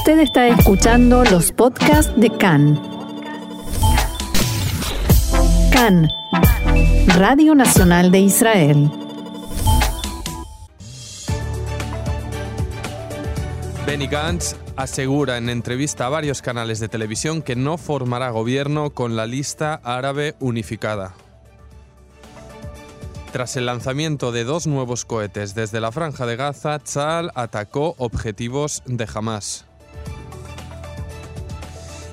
Usted está escuchando los podcasts de CAN. CAN, Radio Nacional de Israel. Benny Gantz asegura en entrevista a varios canales de televisión que no formará gobierno con la lista árabe unificada. Tras el lanzamiento de dos nuevos cohetes desde la franja de Gaza, Tzal atacó objetivos de Hamas.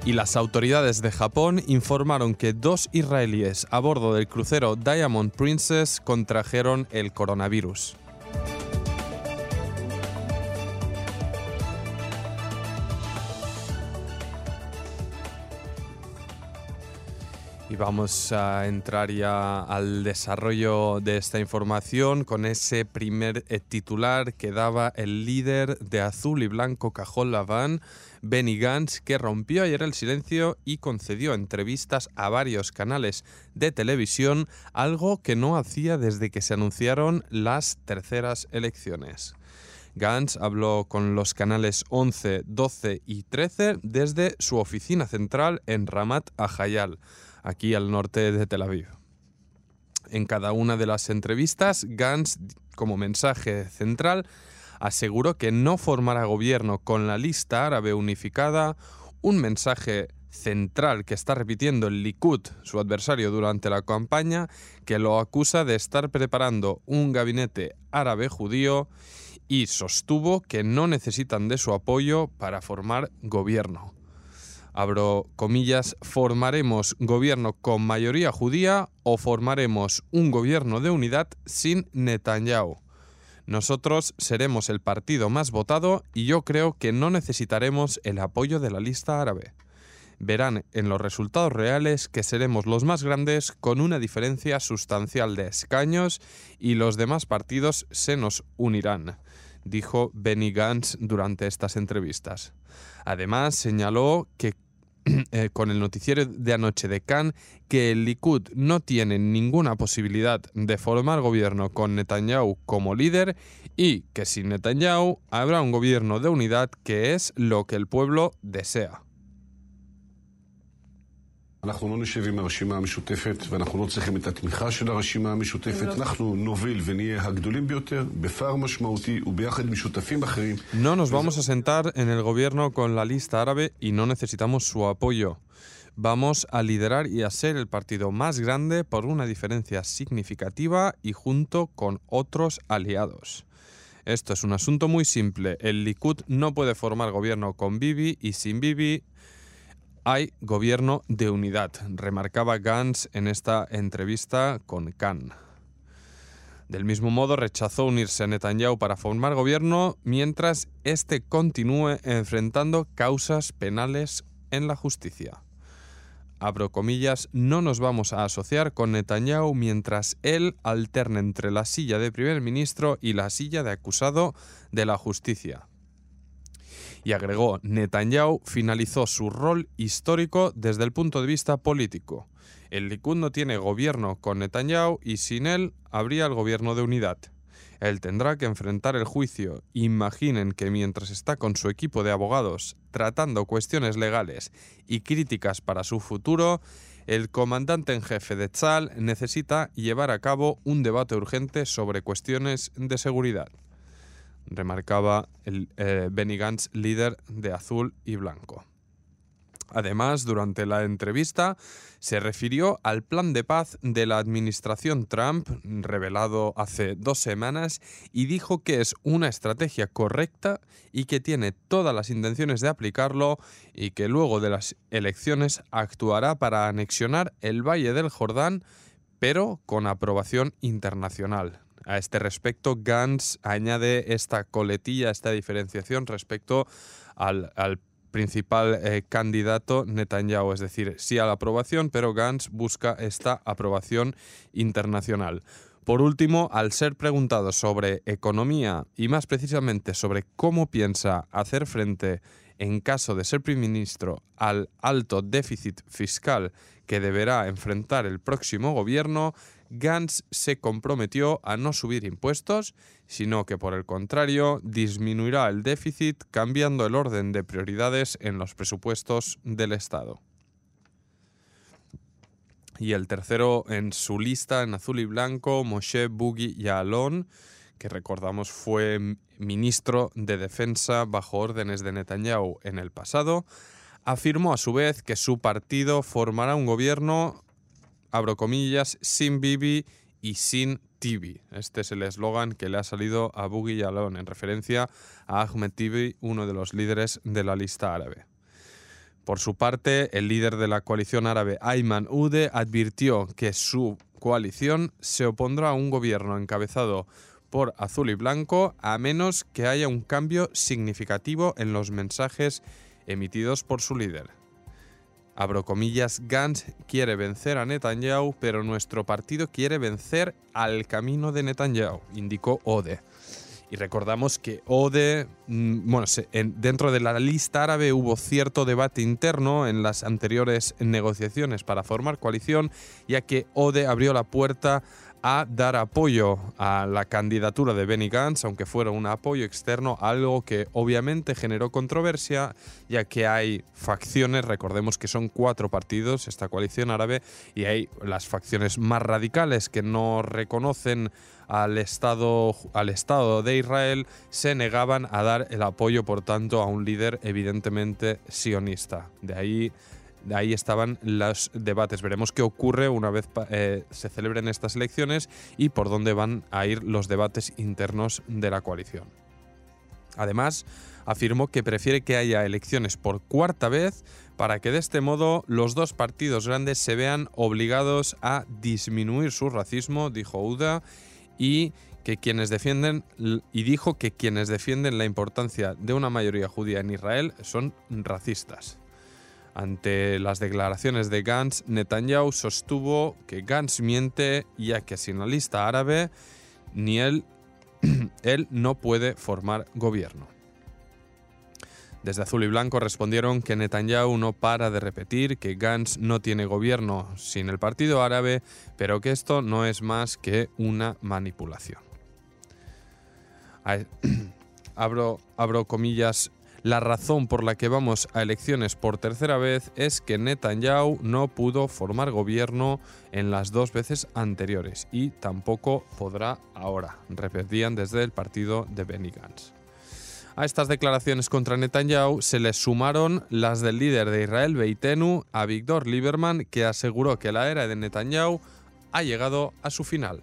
Y las autoridades de Japón informaron que dos israelíes a bordo del crucero Diamond Princess contrajeron el coronavirus. Y vamos a entrar ya al desarrollo de esta información con ese primer eh, titular que daba el líder de azul y blanco Cajón Laván, Benny Gantz, que rompió ayer el silencio y concedió entrevistas a varios canales de televisión, algo que no hacía desde que se anunciaron las terceras elecciones. Gantz habló con los canales 11, 12 y 13 desde su oficina central en Ramat Ahayal aquí al norte de Tel Aviv. En cada una de las entrevistas, Gantz, como mensaje central, aseguró que no formará gobierno con la lista árabe unificada, un mensaje central que está repitiendo el Likud, su adversario durante la campaña, que lo acusa de estar preparando un gabinete árabe judío y sostuvo que no necesitan de su apoyo para formar gobierno abro comillas, formaremos gobierno con mayoría judía o formaremos un gobierno de unidad sin Netanyahu. Nosotros seremos el partido más votado y yo creo que no necesitaremos el apoyo de la lista árabe. Verán en los resultados reales que seremos los más grandes con una diferencia sustancial de escaños y los demás partidos se nos unirán, dijo Benny Gantz durante estas entrevistas. Además, señaló que Eh, con el noticiero de anoche de Cannes que el Likud no tiene ninguna posibilidad de formar gobierno con Netanyahu como líder y que sin Netanyahu habrá un gobierno de unidad que es lo que el pueblo desea. אנחנו לא נשב עם הרשימה המשותפת ואנחנו לא צריכים את התמיכה של הרשימה המשותפת. אנחנו נוביל ונהיה הגדולים ביותר בפער משמעותי וביחד עם שותפים אחרים. No nos vamos a sentar en el gobierno con la lista árabe y no necesitamos su apoyo. Vamos a liderar y a ser el partido más grande por una diferencia significativa y junto con otros aliados. Esto es un asunto muy simple. El Likud no puede formar gobierno con Bibi y sin Bibi hay gobierno de unidad, remarcaba Gantz en esta entrevista con Khan. Del mismo modo, rechazó unirse a Netanyahu para formar gobierno mientras éste continúe enfrentando causas penales en la justicia. Abro comillas, no nos vamos a asociar con Netanyahu mientras él alterne entre la silla de primer ministro y la silla de acusado de la justicia y agregó, Netanyahu finalizó su rol histórico desde el punto de vista político. El Likud no tiene gobierno con Netanyahu y sin él habría el gobierno de unidad. Él tendrá que enfrentar el juicio. Imaginen que mientras está con su equipo de abogados tratando cuestiones legales y críticas para su futuro, el comandante en jefe de Tzal necesita llevar a cabo un debate urgente sobre cuestiones de seguridad remarcaba el eh, Benny Gantz, líder de azul y blanco. Además, durante la entrevista se refirió al plan de paz de la administración Trump, revelado hace dos semanas, y dijo que es una estrategia correcta y que tiene todas las intenciones de aplicarlo y que luego de las elecciones actuará para anexionar el Valle del Jordán, pero con aprobación internacional. A este respecto, Gantz añade esta coletilla, esta diferenciación respecto al, principal eh, candidato Netanyahu, es decir, sí a la aprobación, pero Gantz busca esta aprobación internacional. Por último, al ser preguntado sobre economía y más precisamente sobre cómo piensa hacer frente en caso de ser primer ministro al alto déficit fiscal que deberá enfrentar el próximo gobierno, Gantz se comprometió a no subir impuestos, sino que por el contrario disminuirá el déficit cambiando el orden de prioridades en los presupuestos del Estado. Y el tercero en su lista, en azul y blanco, Moshe Bugui Yaalon, que recordamos fue ministro de Defensa bajo órdenes de Netanyahu en el pasado, afirmó a su vez que su partido formará un gobierno, abro comillas, sin Bibi y sin Tibi. Este es el eslogan que le ha salido a Bugui Yaalon en referencia a Ahmed Tibi, uno de los líderes de la lista árabe. Por su parte, el líder de la coalición árabe, Ayman Ude, advirtió que su coalición se opondrá a un gobierno encabezado por azul y blanco a menos que haya un cambio significativo en los mensajes emitidos por su líder. Abro comillas, Gantz quiere vencer a Netanyahu, pero nuestro partido quiere vencer al camino de Netanyahu, indicó Ode. Y recordamos que Ode, mm, bueno, dentro de la lista árabe hubo cierto debate interno en las anteriores negociaciones para formar coalición, ya que Ode abrió la puerta a dar apoyo a la candidatura de Benny Gantz, aunque fuera un apoyo externo, algo que obviamente generó controversia, ya que hay facciones, recordemos que son cuatro partidos, esta coalición árabe, y hay las facciones más radicales que no reconocen al Estado, al Estado de Israel, se negaban a dar el apoyo, por tanto, a un líder evidentemente sionista. De ahí ahí estaban los debates. Veremos qué ocurre una vez eh, se celebren estas elecciones y por dónde van a ir los debates internos de la coalición. Además, afirmó que prefiere que haya elecciones por cuarta vez para que de este modo los dos partidos grandes se vean obligados a disminuir su racismo, dijo Uda, y que quienes defienden y dijo que quienes defienden la importancia de una mayoría judía en Israel son racistas. Ante las declaraciones de Gantz, Netanyahu sostuvo que Gantz miente ya que sin la lista árabe ni él, él no puede formar gobierno. Desde Azul y Blanco respondieron que Netanyahu no para de repetir que Gantz no tiene gobierno sin el partido árabe, pero que esto no es más que una manipulación. Abro, abro comillas, la razón por la que vamos a elecciones por tercera vez es que Netanyahu no pudo formar gobierno en las dos veces anteriores y tampoco podrá ahora, repetían desde el partido de Benny Gantz. A estas declaraciones contra Netanyahu se les sumaron las del líder de Israel Beitenu, Avigdor Lieberman, que aseguró que la era de Netanyahu ha llegado a su final.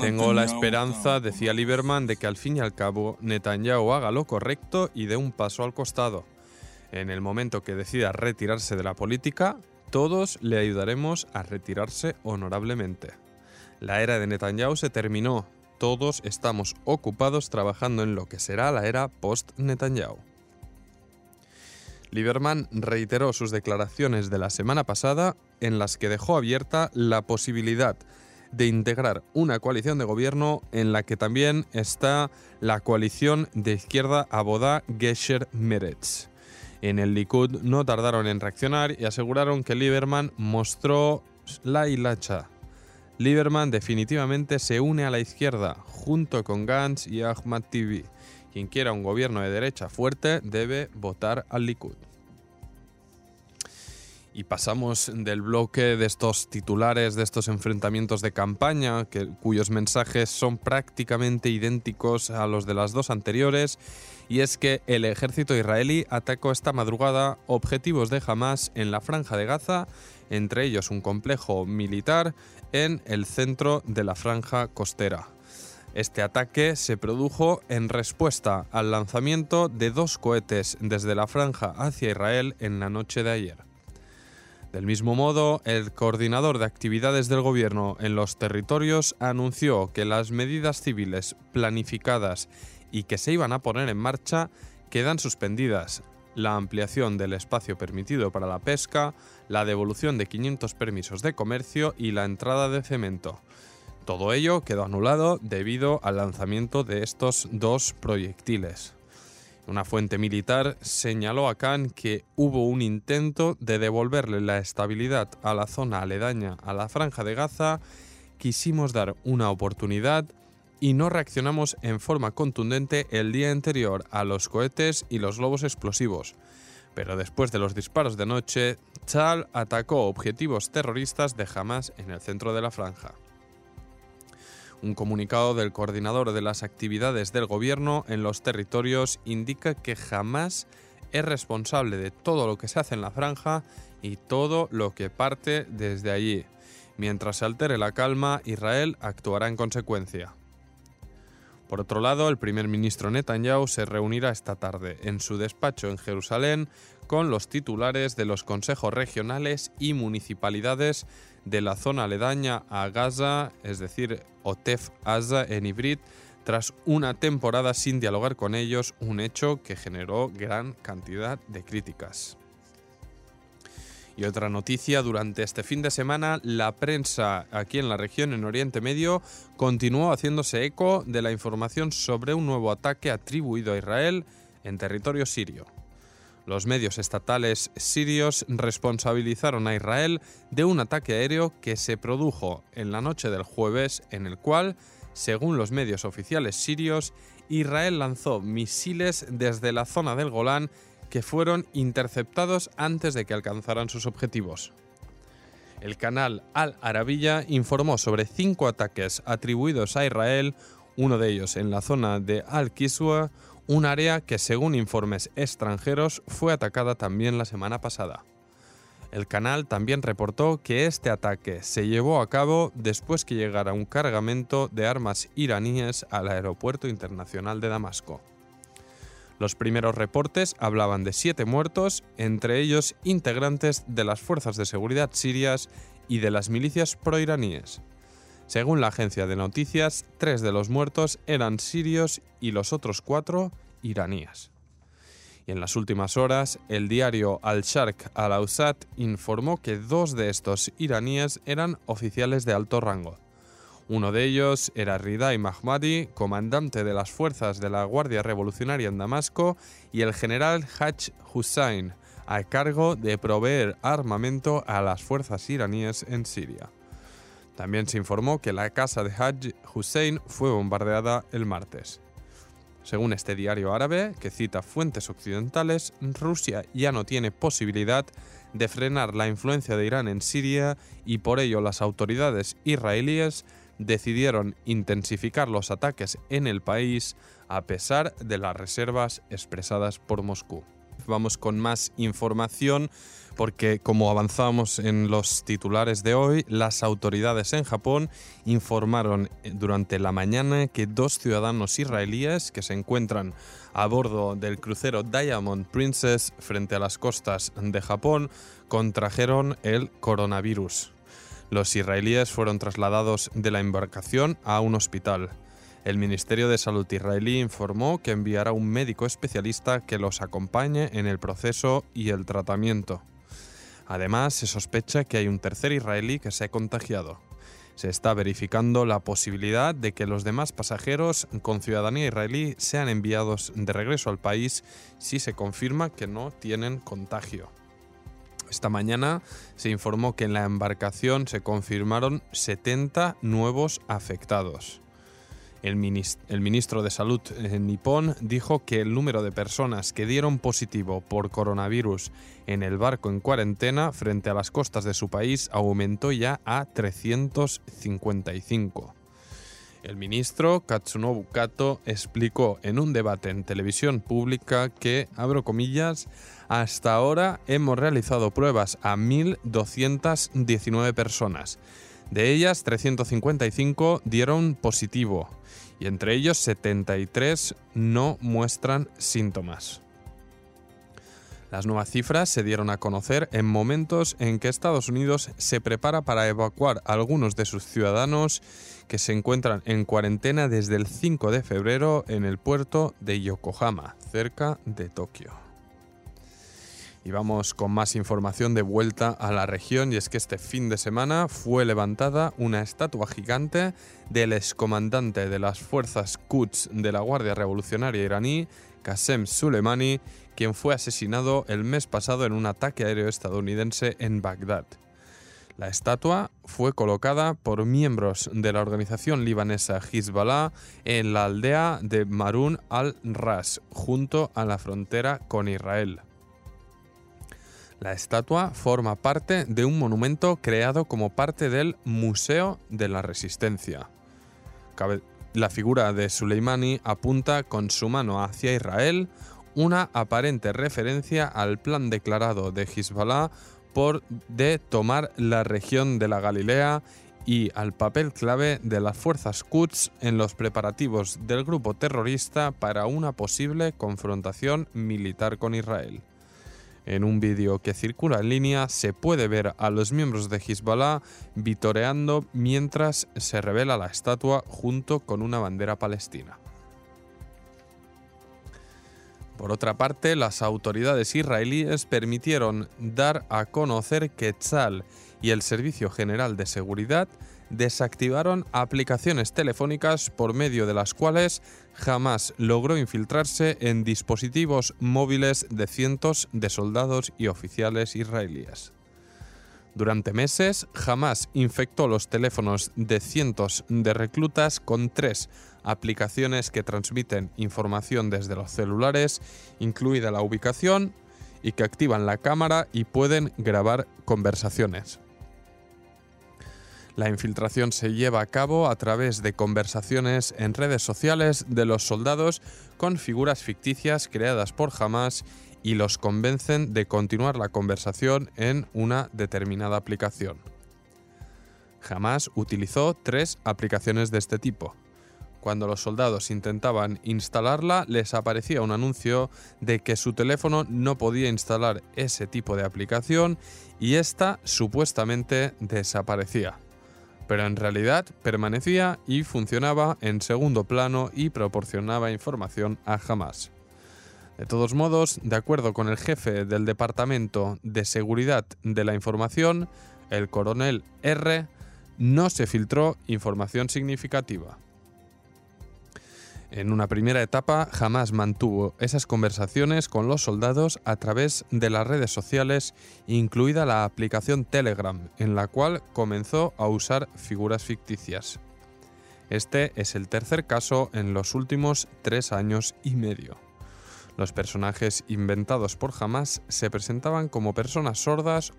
Tengo la esperanza, decía Lieberman, de que al fin y al cabo Netanyahu haga lo correcto y dé un paso al costado. En el momento que decida retirarse de la política, todos le ayudaremos a retirarse honorablemente. La era de Netanyahu se terminó. Todos estamos ocupados trabajando en lo que será la era post-Netanyahu. Lieberman reiteró sus declaraciones de la semana pasada en las que dejó abierta la posibilidad de integrar una coalición de gobierno en la que también está la coalición de izquierda Abodá Gesher Meretz. En el Likud no tardaron en reaccionar y aseguraron que Lieberman mostró la hilacha. Lieberman definitivamente se une a la izquierda junto con Gantz y Ahmad Tibi quien quiera un gobierno de derecha fuerte debe votar al Likud. Y pasamos del bloque de estos titulares, de estos enfrentamientos de campaña, cuyos mensajes son prácticamente idénticos a los de las dos anteriores, y es que el ejército israelí atacó esta madrugada objetivos de Hamas en la franja de Gaza, entre ellos un complejo militar en el centro de la franja costera. Este ataque se produjo en respuesta al lanzamiento de dos cohetes desde la franja hacia Israel en la noche de ayer. Del mismo modo, el coordinador de actividades del gobierno en los territorios anunció que las medidas civiles planificadas y que se iban a poner en marcha quedan suspendidas. La ampliación del espacio permitido para la pesca, la devolución de 500 permisos de comercio y la entrada de cemento. Todo ello quedó anulado debido al lanzamiento de estos dos proyectiles. Una fuente militar señaló a Khan que hubo un intento de devolverle la estabilidad a la zona aledaña a la franja de Gaza, quisimos dar una oportunidad y no reaccionamos en forma contundente el día anterior a los cohetes y los globos explosivos. Pero después de los disparos de noche, Chal atacó objetivos terroristas de Hamas en el centro de la franja. Un comunicado del coordinador de las actividades del gobierno en los territorios indica que jamás es responsable de todo lo que se hace en la franja y todo lo que parte desde allí. Mientras se altere la calma, Israel actuará en consecuencia. Por otro lado, el primer ministro Netanyahu se reunirá esta tarde en su despacho en Jerusalén con los titulares de los consejos regionales y municipalidades de la zona aledaña a Gaza, es decir, Otef Aza en Ibrit, tras una temporada sin dialogar con ellos, un hecho que generó gran cantidad de críticas. Y otra noticia, durante este fin de semana, la prensa aquí en la región, en Oriente Medio, continuó haciéndose eco de la información sobre un nuevo ataque atribuido a Israel en territorio sirio. Los medios estatales sirios responsabilizaron a Israel de un ataque aéreo que se produjo en la noche del jueves en el cual, según los medios oficiales sirios, Israel lanzó misiles desde la zona del Golán que fueron interceptados antes de que alcanzaran sus objetivos. El canal Al Arabiya informó sobre cinco ataques atribuidos a Israel, uno de ellos en la zona de Al-Kiswa, un área que según informes extranjeros fue atacada también la semana pasada. El canal también reportó que este ataque se llevó a cabo después que llegara un cargamento de armas iraníes al aeropuerto internacional de Damasco. Los primeros reportes hablaban de siete muertos, entre ellos integrantes de las fuerzas de seguridad sirias y de las milicias proiraníes. Según la agencia de noticias, tres de los muertos eran sirios y los otros cuatro iraníes. Y en las últimas horas, el diario Al-Sharq al-Awsat informó que dos de estos iraníes eran oficiales de alto rango. Uno de ellos era Ridai Mahmadi, comandante de las fuerzas de la Guardia Revolucionaria en Damasco, y el general Haj Hussain, a cargo de proveer armamento a las fuerzas iraníes en Siria. También se informó que la casa de Haj Hussein fue bombardeada el martes. Según este diario árabe, que cita fuentes occidentales, Rusia ya no tiene posibilidad de frenar la influencia de Irán en Siria y por ello las autoridades israelíes decidieron intensificar los ataques en el país a pesar de las reservas expresadas por Moscú. Vamos con más información porque como avanzamos en los titulares de hoy, las autoridades en Japón informaron durante la mañana que dos ciudadanos israelíes que se encuentran a bordo del crucero Diamond Princess frente a las costas de Japón contrajeron el coronavirus. Los israelíes fueron trasladados de la embarcación a un hospital. El Ministerio de Salud israelí informó que enviará un médico especialista que los acompañe en el proceso y el tratamiento. Además, se sospecha que hay un tercer israelí que se ha contagiado. Se está verificando la posibilidad de que los demás pasajeros con ciudadanía israelí sean enviados de regreso al país si se confirma que no tienen contagio. Esta mañana se informó que en la embarcación se confirmaron 70 nuevos afectados. El, ministro de Salud en nipón dijo que el número de personas que dieron positivo por coronavirus en el barco en cuarentena frente a las costas de su país aumentó ya a 355. El ministro Katsunobu Kato explicó en un debate en televisión pública que, abro comillas, hasta ahora hemos realizado pruebas a 1.219 personas. De ellas, 355 dieron positivo y entre ellos 73 no muestran síntomas. Las nuevas cifras se dieron a conocer en momentos en que Estados Unidos se prepara para evacuar a algunos de sus ciudadanos que se encuentran en cuarentena desde el 5 de febrero en el puerto de Yokohama, cerca de Tokio. Y vamos con más información de vuelta a la región y es que este fin de semana fue levantada una estatua gigante del excomandante de las fuerzas Quds de la Guardia Revolucionaria iraní, Qasem Soleimani, quien fue asesinado el mes pasado en un ataque aéreo estadounidense en Bagdad. La estatua fue colocada por miembros de la organización libanesa Hezbollah en la aldea de Marun al-Ras, junto a la frontera con Israel. La estatua forma parte de un monumento creado como parte del Museo de la Resistencia. La figura de Soleimani apunta con su mano hacia Israel, una aparente referencia al plan declarado de Hezbollah por de tomar la región de la Galilea y al papel clave de las fuerzas Quds en los preparativos del grupo terrorista para una posible confrontación militar con Israel. En un vídeo que circula en línea se puede ver a los miembros de Hezbollah vitoreando mientras se revela la estatua junto con una bandera palestina. Por otra parte, las autoridades israelíes permitieron dar a conocer que Tzal y el Servicio General de Seguridad desactivaron aplicaciones telefónicas por medio de las cuales jamás logró infiltrarse en dispositivos móviles de cientos de soldados y oficiales israelíes. Durante meses, Hamas infectó los teléfonos de cientos de reclutas con tres aplicaciones que transmiten información desde los celulares, incluida la ubicación, y que activan la cámara y pueden grabar conversaciones. La infiltración se lleva a cabo a través de conversaciones en redes sociales de los soldados con figuras ficticias creadas por Hamas y los convencen de continuar la conversación en una determinada aplicación. Hamas utilizó tres aplicaciones de este tipo. Cuando los soldados intentaban instalarla, les aparecía un anuncio de que su teléfono no podía instalar ese tipo de aplicación y esta supuestamente desaparecía pero en realidad permanecía y funcionaba en segundo plano y proporcionaba información a Hamas. De todos modos, de acuerdo con el jefe del Departamento de Seguridad de la Información, el coronel R, no se filtró información significativa. En una primera etapa jamás mantuvo esas conversaciones con los soldados a través de las redes sociales, incluida la aplicación Telegram, en la cual comenzó a usar figuras ficticias. Este es el tercer caso en los últimos tres años y medio. Los personajes inventados por Hamas se presentaban como personas sordas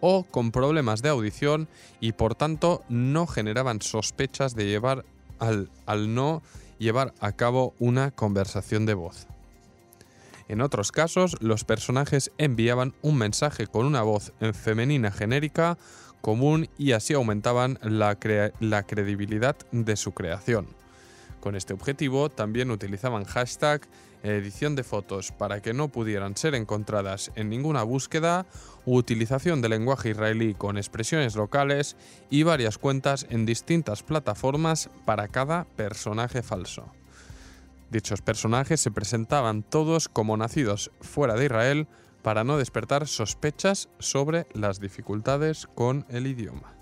o con problemas de audición y por tanto no generaban sospechas de llevar al, al no llevar a cabo una conversación de voz. En otros casos, los personajes enviaban un mensaje con una voz en femenina genérica común y así aumentaban la, la credibilidad de su creación. Con este objetivo también utilizaban hashtag edición de fotos para que no pudieran ser encontradas en ninguna búsqueda, utilización de lenguaje israelí con expresiones locales y varias cuentas en distintas plataformas para cada personaje falso. Dichos personajes se presentaban todos como nacidos fuera de Israel para no despertar sospechas sobre las dificultades con el idioma.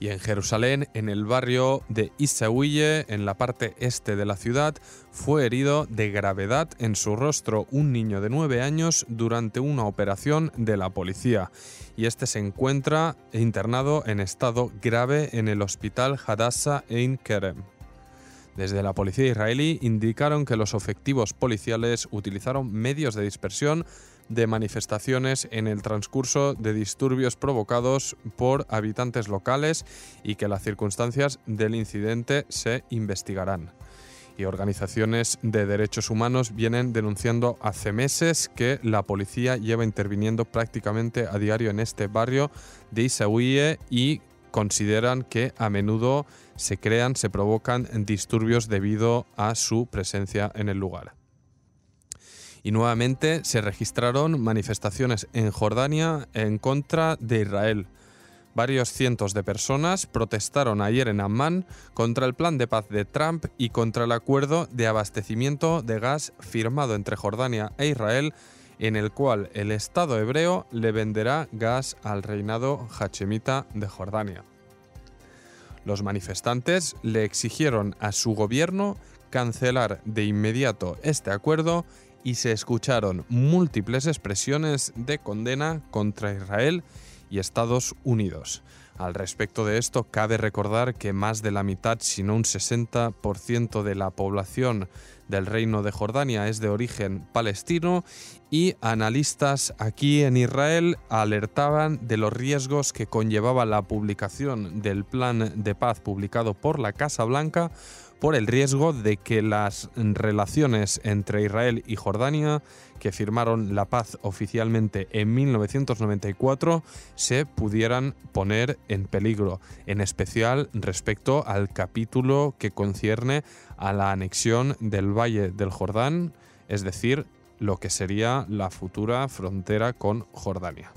Y en Jerusalén, en el barrio de Isaouye, en la parte este de la ciudad, fue herido de gravedad en su rostro un niño de 9 años durante una operación de la policía. Y este se encuentra internado en estado grave en el hospital Hadassah Ein Kerem. Desde la policía israelí indicaron que los efectivos policiales utilizaron medios de dispersión de manifestaciones en el transcurso de disturbios provocados por habitantes locales y que las circunstancias del incidente se investigarán. Y organizaciones de derechos humanos vienen denunciando hace meses que la policía lleva interviniendo prácticamente a diario en este barrio de Isaouie y consideran que a menudo se crean, se provocan disturbios debido a su presencia en el lugar y nuevamente se registraron manifestaciones en Jordania en contra de Israel. Varios cientos de personas protestaron ayer en Amman contra el plan de paz de Trump y contra el acuerdo de abastecimiento de gas firmado entre Jordania e Israel en el cual el Estado hebreo le venderá gas al reinado hachemita de Jordania. Los manifestantes le exigieron a su gobierno cancelar de inmediato este acuerdo y se escucharon múltiples expresiones de condena contra Israel y Estados Unidos. Al respecto de esto, cabe recordar que más de la mitad, si no un 60% de la población del Reino de Jordania es de origen palestino y analistas aquí en Israel alertaban de los riesgos que conllevaba la publicación del plan de paz publicado por la Casa Blanca por el riesgo de que las relaciones entre Israel y Jordania, que firmaron la paz oficialmente en 1994, se pudieran poner en peligro, en especial respecto al capítulo que concierne a la anexión del Valle del Jordán, es decir, lo que sería la futura frontera con Jordania.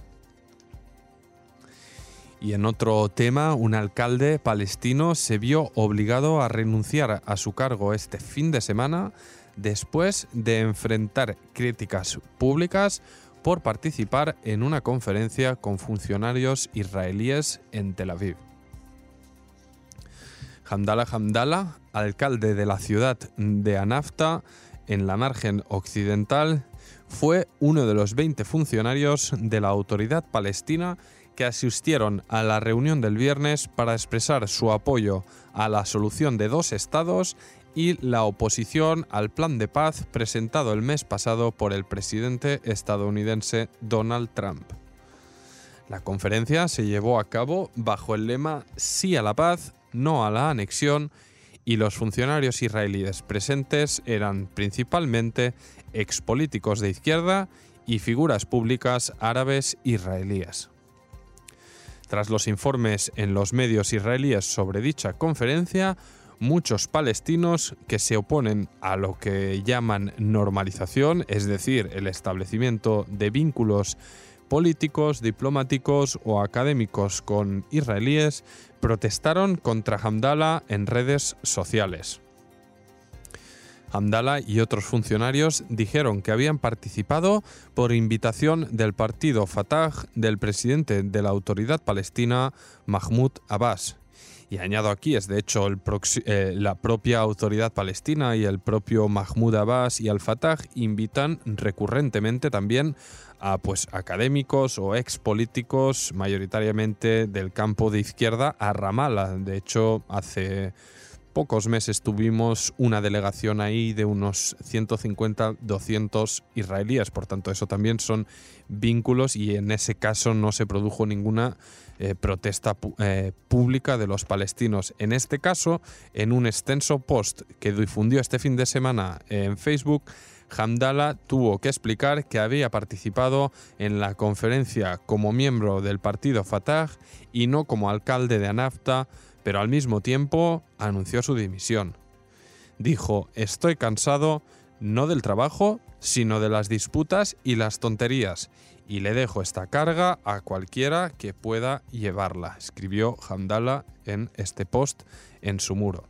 Y en otro tema, un alcalde palestino se vio obligado a renunciar a su cargo este fin de semana después de enfrentar críticas públicas por participar en una conferencia con funcionarios israelíes en Tel Aviv. Hamdallah Hamdallah, alcalde de la ciudad de Anafta, en la margen occidental, fue uno de los 20 funcionarios de la autoridad palestina asistieron a la reunión del viernes para expresar su apoyo a la solución de dos estados y la oposición al plan de paz presentado el mes pasado por el presidente estadounidense Donald Trump. La conferencia se llevó a cabo bajo el lema Sí a la paz, no a la anexión y los funcionarios israelíes presentes eran principalmente expolíticos de izquierda y figuras públicas árabes israelíes. Tras los informes en los medios israelíes sobre dicha conferencia, muchos palestinos que se oponen a lo que llaman normalización, es decir, el establecimiento de vínculos políticos, diplomáticos o académicos con israelíes, protestaron contra Hamdallah en redes sociales. Hamdallah y otros funcionarios dijeron que habían participado por invitación del partido Fatah del presidente de la autoridad palestina Mahmoud Abbas. Y añado aquí, es de hecho eh, la propia autoridad palestina y el propio Mahmoud Abbas y al-Fatah invitan recurrentemente también a pues, académicos o ex políticos, mayoritariamente del campo de izquierda, a Ramallah. De hecho, hace pocos meses tuvimos una delegación ahí de unos 150, 200 israelíes. Por tanto, eso también son vínculos y en ese caso no se produjo ninguna eh, protesta eh, pública de los palestinos. En este caso, en un extenso post que difundió este fin de semana en Facebook, Hamdallah tuvo que explicar que había participado en la conferencia como miembro del partido Fatah y no como alcalde de Anafta pero al mismo tiempo anunció su dimisión. Dijo, estoy cansado no del trabajo, sino de las disputas y las tonterías, y le dejo esta carga a cualquiera que pueda llevarla, escribió Hamdallah en este post en su muro.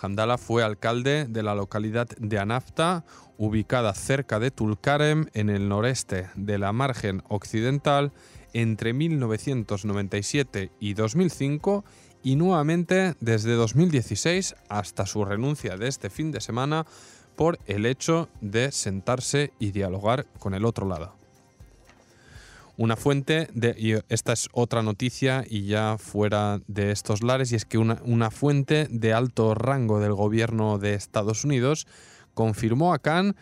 Hamdallah fue alcalde de la localidad de Anafta, ubicada cerca de Tulkarem, en el noreste de la margen occidental, entre 1997 y 2005 y nuevamente desde 2016 hasta su renuncia de este fin de semana por el hecho de sentarse y dialogar con el otro lado. Una fuente, de, y esta es otra noticia y ya fuera de estos lares, y es que una, una fuente de alto rango del gobierno de Estados Unidos confirmó a Khan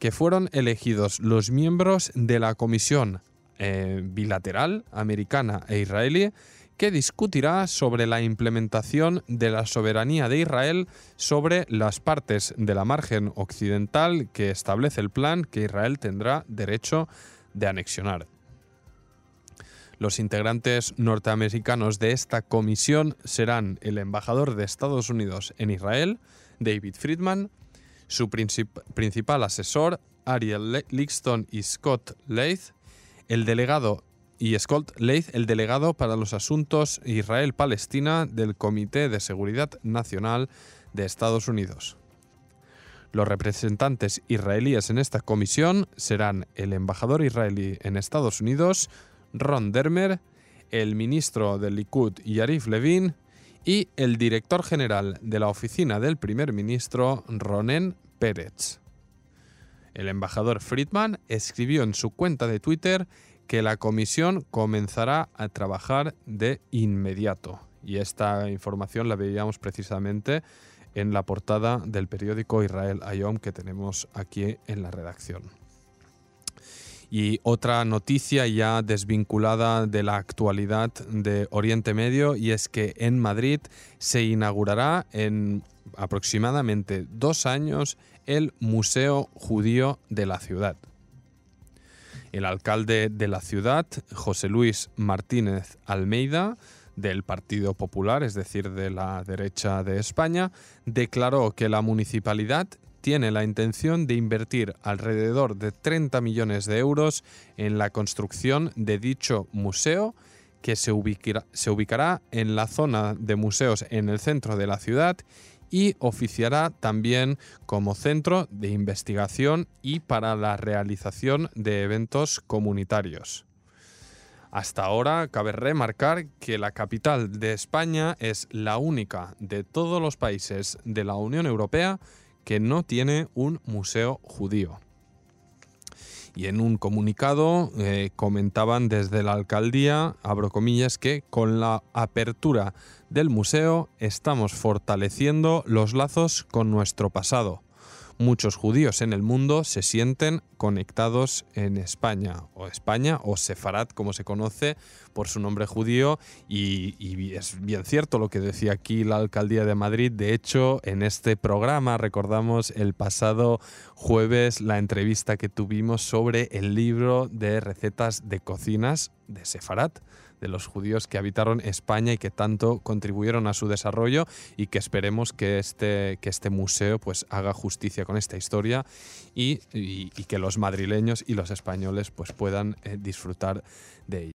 que fueron elegidos los miembros de la Comisión eh, bilateral americana e israelí que discutirá sobre la implementación de la soberanía de Israel sobre las partes de la margen occidental que establece el plan que Israel tendrá derecho de anexionar. Los integrantes norteamericanos de esta comisión serán el embajador de Estados Unidos en Israel, David Friedman, su principal asesor, Ariel Lixton y Scott Leith, el delegado y Scott Leith, el delegado para los asuntos Israel-Palestina del Comité de Seguridad Nacional de Estados Unidos. Los representantes israelíes en esta comisión serán el embajador israelí en Estados Unidos, Ron Dermer, el ministro del Likud Yarif Levin y el director general de la oficina del primer ministro Ronen Pérez. El embajador Friedman escribió en su cuenta de Twitter que la comisión comenzará a trabajar de inmediato. Y esta información la veíamos precisamente en la portada del periódico Israel Ayom que tenemos aquí en la redacción. Y otra noticia ya desvinculada de la actualidad de Oriente Medio y es que en Madrid se inaugurará en aproximadamente dos años el Museo Judío de la ciudad. El alcalde de la ciudad, José Luis Martínez Almeida, del Partido Popular, es decir, de la derecha de España, declaró que la municipalidad tiene la intención de invertir alrededor de 30 millones de euros en la construcción de dicho museo que se ubicará, se ubicará en la zona de museos en el centro de la ciudad y oficiará también como centro de investigación y para la realización de eventos comunitarios. Hasta ahora cabe remarcar que la capital de España es la única de todos los países de la Unión Europea que no tiene un museo judío. Y en un comunicado eh, comentaban desde la alcaldía, abro comillas, que con la apertura del museo estamos fortaleciendo los lazos con nuestro pasado muchos judíos en el mundo se sienten conectados en España, o España, o Sefarat, como se conoce por su nombre judío, y, es bien cierto lo que decía aquí la alcaldía de Madrid. De hecho, en este programa recordamos el pasado jueves la entrevista que tuvimos sobre el libro de recetas de cocinas de Sefarat de los judíos que habitaron España y que tanto contribuyeron a su desarrollo y que esperemos que este, que este museo pues haga justicia con esta historia y, que los madrileños y los españoles pues puedan eh, disfrutar de ella.